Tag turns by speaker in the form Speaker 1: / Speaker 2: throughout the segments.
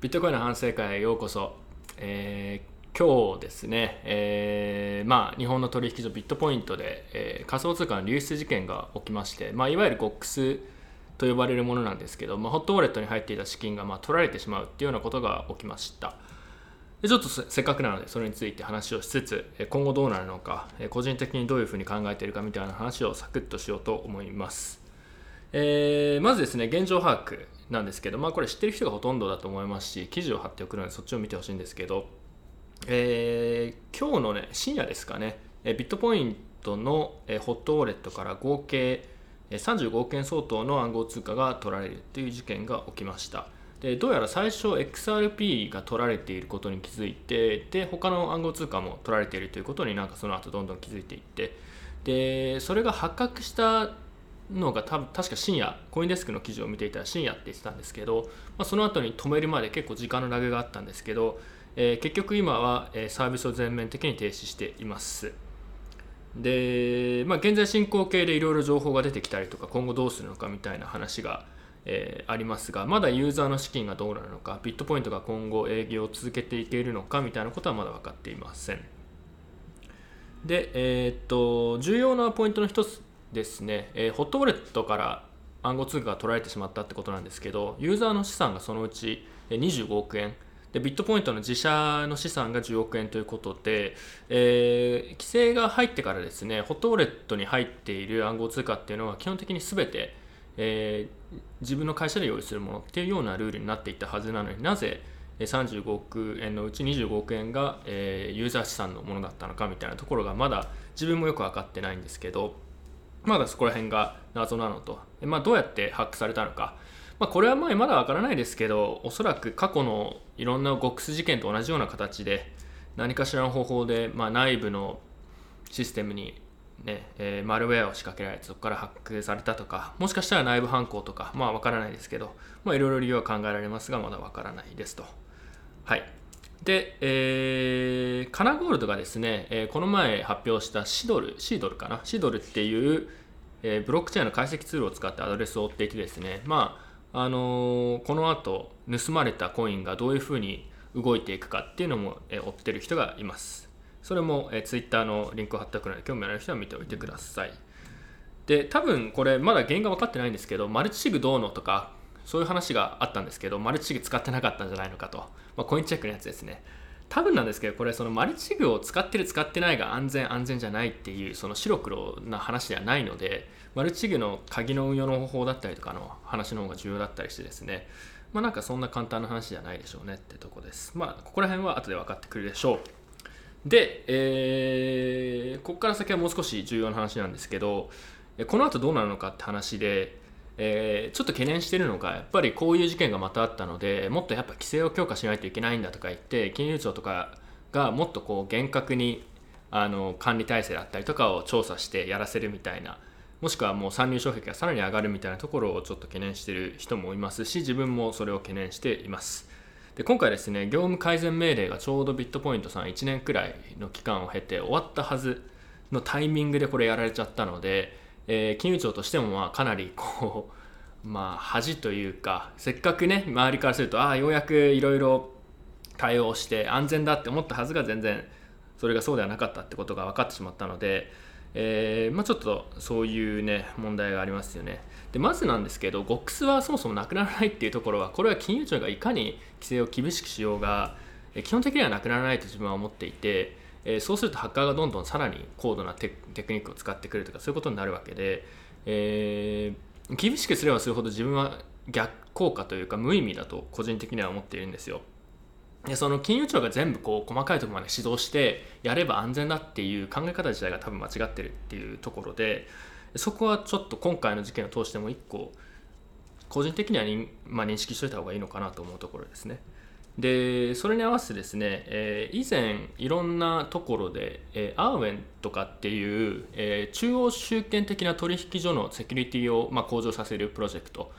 Speaker 1: ビットコインの反省会へようこそ、えー、今日ですね、えー、まあ、日本の取引所ビットポイントで、えー、仮想通貨の流出事件が起きまして、まあ、いわゆる GOX と呼ばれるものなんですけど、まあ、ホットウォレットに入っていた資金がまあ取られてしまうっていうようなことが起きました。でちょっとせっかくなのでそれについて話をしつつ今後どうなるのか個人的にどういうふうに考えているかみたいな話をサクッとしようと思います。えー、まずですね現状把握。なんですけど、まあ、これ知ってる人がほとんどだと思いますし記事を貼っておくのでそっちを見てほしいんですけど、えー、今日のね深夜ですかねえビットポイントのえホットウォレットから合計35億円相当の暗号通貨が取られるという事件が起きました。でどうやら最初 XRP が取られていることに気づいてで他の暗号通貨も取られているということになんかその後どんどん気づいていってでそれが発覚したのが多分確か深夜コインデスクの記事を見ていたら深夜って言ってたんですけど、まあ、その後に止めるまで結構時間のラグがあったんですけど、えー、結局今は、サービスを全面的に停止しています。で、まあ、現在進行形でいろいろ情報が出てきたりとか今後どうするのかみたいな話が、えー、ありますがまだユーザーの資金がどうなるのかビットポイントが今後営業を続けていけるのかみたいなことはまだ分かっていません。で、えー、っと重要なポイントの一つですね、えー、ホットウォレットから暗号通貨が取られてしまったってことなんですけどユーザーの資産がそのうち25億円でビットポイントの自社の資産が10億円ということで、えー、規制が入ってからですねホットウォレットに入っている暗号通貨っていうのは基本的に全て、えー、自分の会社で用意するものっていうようなルールになっていたはずなのになぜ35億円のうち25億円が、えー、ユーザー資産のものだったのかみたいなところがまだ自分もよく分かってないんですけどまだそこら辺が謎なのと、まあ、どうやってハックされたのか、まあ、これはままだわからないですけどおそらく過去のいろんなゴックス事件と同じような形で何かしらの方法で、まあ、内部のシステムにねえー、マルウェアを仕掛けられてそこからハックされたとかもしかしたら内部犯行とかまあわからないですけどまあいろいろ理由は考えられますがまだわからないですと。はい。で、えー、カナゴールドがですね、えー、この前発表したシドル、シードルかな、シドルっていう、えー、ブロックチェーンの解析ツールを使ってアドレスを追っていてですね、まあ、あのー、この後盗まれたコインがどういうふうに動いていくかっていうのも、えー、追ってる人がいます。それも、えー、Twitter のリンクを貼っておくので、興味ある人は見ておいてください。で、多分これまだ原因が分かってないんですけど、マルチシグどうのとか、そういう話があったんですけどマルチグ使ってなかったんじゃないのかと、まあ、コインチェックのやつですね。多分なんですけどこれそのマルチシグを使ってる使ってないが安全安全じゃないっていうその白黒な話ではないのでマルチシグの鍵の運用の方法だったりとかの話の方が重要だったりしてですね。まあなんかそんな簡単な話じゃないでしょうねってとこです。まあここら辺は後で分かってくるでしょう。で、えー、ここから先はもう少し重要な話なんですけどこの後どうなるのかって話でえー、ちょっと懸念してるのがやっぱりこういう事件がまたあったのでもっとやっぱ規制を強化しないといけないんだとか言って金融庁とかがもっとこう厳格にあの管理体制だったりとかを調査してやらせるみたいなもしくはもう参入障壁がさらに上がるみたいなところをちょっと懸念してる人もいますし自分もそれを懸念しています。で今回ですね業務改善命令がちょうどビットポイントさん1年くらいの期間を経て終わったはずのタイミングでこれやられちゃったのでえー、金融庁としてもまあかなりこうまあ恥というかせっかくね周りからするとああようやくいろいろ対応して安全だって思ったはずが全然それがそうではなかったってことが分かってしまったので、えー、まあ、ちょっとそういうね問題がありますよね。でまずなんですけど GOX はそもそもなくならないっていうところはこれは金融庁がいかに規制を厳しくしようが基本的にはなくならないと自分は思っていてえー、そうするとハッカーがどんどんさらに高度なテクニックを使ってくるとかそういうことになるわけで、えー、厳しくすればするほど自分は逆効果というか無意味だと個人的には思っているんですよ。でその金融庁が全部こう細かいところまで指導してやれば安全だっていう考え方自体が多分間違ってるっていうところでそこはちょっと今回の事件を通しても一個個人的にはまあ、認識しといた方がいいのかなと思うところですね。でそれに合わせてですね、えー、以前いろんなところで、えー、アーウェンとかっていう、えー、中央集権的な取引所のセキュリティをまあ、向上させるプロジェクト、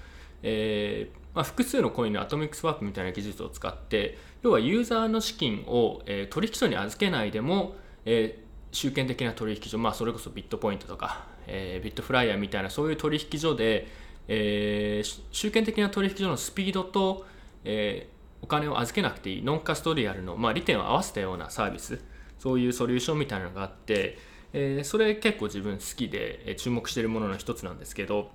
Speaker 1: えまあ、複数のコインのアトミックスワープみたいな技術を使って要はユーザーの資金を、え、取引所に預けないでも、え、集権的な取引所、まあ、それこそビットポイントとか、え、ビットフライヤーみたいなそういう取引所で、え、集権的な取引所のスピードと、えーお金を預けなくていいノンカストリアルの、まあ、利点を合わせたようなサービスそういうソリューションみたいなのがあって、えー、それ結構自分好きで、注目しているものの一つなんですけど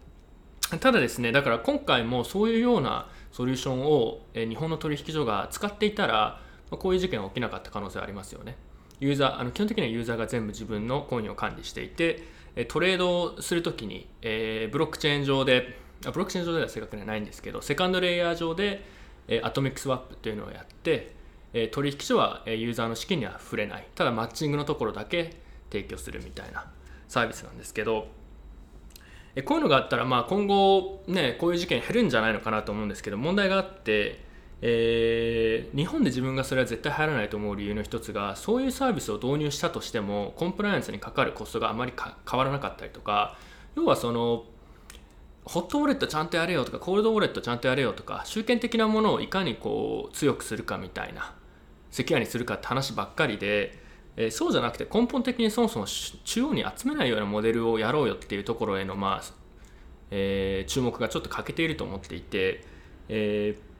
Speaker 1: ただですねだから今回もそういうようなソリューションを、日本の取引所が使っていたら、こういう事件は起きなかった可能性はありますよね。ユーザーあの基本的にはユーザーが全部自分のコインを管理していてトレードをするときに、えー、ブロックチェーン上でブロックチェーン上では正確にはないんですけどセカンドレイヤー上で、え、アトミックスワップというのをやって、え、取引所はユーザーの資金には触れない。ただマッチングのところだけ提供するみたいなサービスなんですけどえこういうのがあったらまあ今後ねこういう事件減るんじゃないのかなと思うんですけど問題があってえー、日本で自分がそれは絶対入らないと思う理由の一つがそういうサービスを導入したとしてもコンプライアンスにかかるコストがあまり変わらなかったりとか要はそのホットウォレットちゃんとやれよとかコールドウォレットちゃんとやれよとか集権的なものをいかにこう強くするかみたいなセキュアにするかって話ばっかりで、えー、そうじゃなくて根本的にそもそも中央に集めないようなモデルをやろうよっていうところへのまあ、えー、注目がちょっと欠けていると思っていて、えー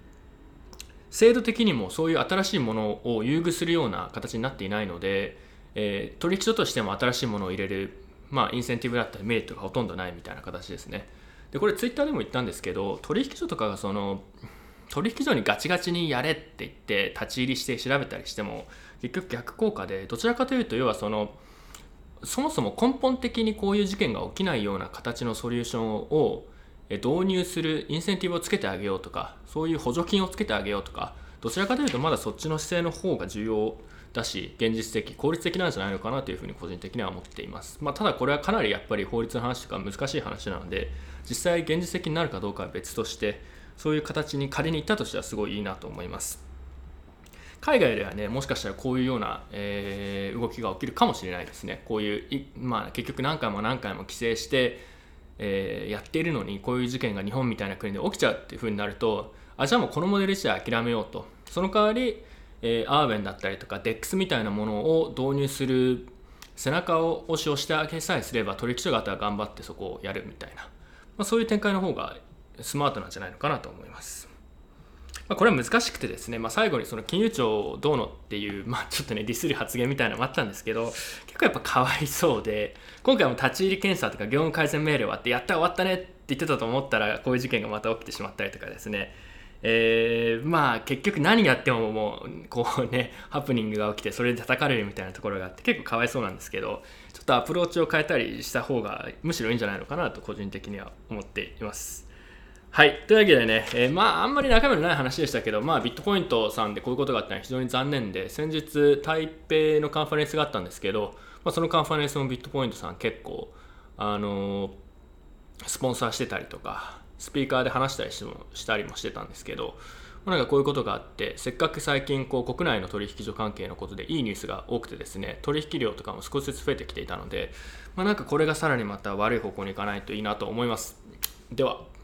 Speaker 1: 制度的にもそういう新しいものを優遇するような形になっていないので、えー、取引所としても新しいものを入れる、まあ、インセンティブだったりメリットがほとんどないみたいな形ですね。でこれツイッターでも言ったんですけど取引所とかがその取引所にガチガチにやれって言って立ち入りして調べたりしても結局逆効果でどちらかというと要はそのそもそも根本的にこういう事件が起きないような形のソリューションを導入するインセンティブをつけてあげようとかそういう補助金をつけてあげようとかどちらかというとまだそっちの姿勢の方が重要だし現実的効率的なんじゃないのかなというふうに個人的には思っています、まあ、ただこれはかなりやっぱり法律の話とか難しい話なので実際現実的になるかどうかは別としてそういう形に仮に行ったとしてはすごいいいなと思います。海外ではねもしかしたらこういうような、えー、動きが起きるかもしれないですね。こういうまあ、結局何回も何回も規制してえー、やっているのにこういう事件が日本みたいな国で起きちゃうっていうふうになるとあじゃあもうこのモデル自体諦めようと。その代わり、えー、アーウェンだったりとか DEX みたいなものを導入する背中を押しをしてあげさえすれば取引所方は頑張ってそこをやるみたいな、まあ、そういう展開の方がスマートなんじゃないのかなと思います。まあ、これは難しくてですね、まあ、最後にその金融庁どうのっていう、まあ、ちょっとねディスる発言みたいなのもあったんですけど結構やっぱかわいそうで今回も立ち入り検査とか業務改善命令終わってやった終わったねって言ってたと思ったらこういう事件がまた起きてしまったりとかですねえー、まあ結局何やってももうこうね ハプニングが起きてそれで叩かれるみたいなところがあって結構かわいそうなんですけどちょっとアプローチを変えたりした方がむしろいいんじゃないのかなと個人的には思っています。はい。というわけでね、えー、まあ、あんまり中身のない話でしたけど、まあ、ビットコイントさんでこういうことがあったのは非常に残念で、先日、台北のカンファレンスがあったんですけど、まあ、そのカンファレンスもビットコイントさん結構、あのー、スポンサーしてたりとか、スピーカーで話したりしてもしたりもしてたんですけど、なんかこういうことがあって、せっかく最近こう国内の取引所関係のことでいいニュースが多くてですね、取引量とかも少しずつ増えてきていたので、まあ、なんかこれがさらにまた悪い方向に行かないといいなと思います。では。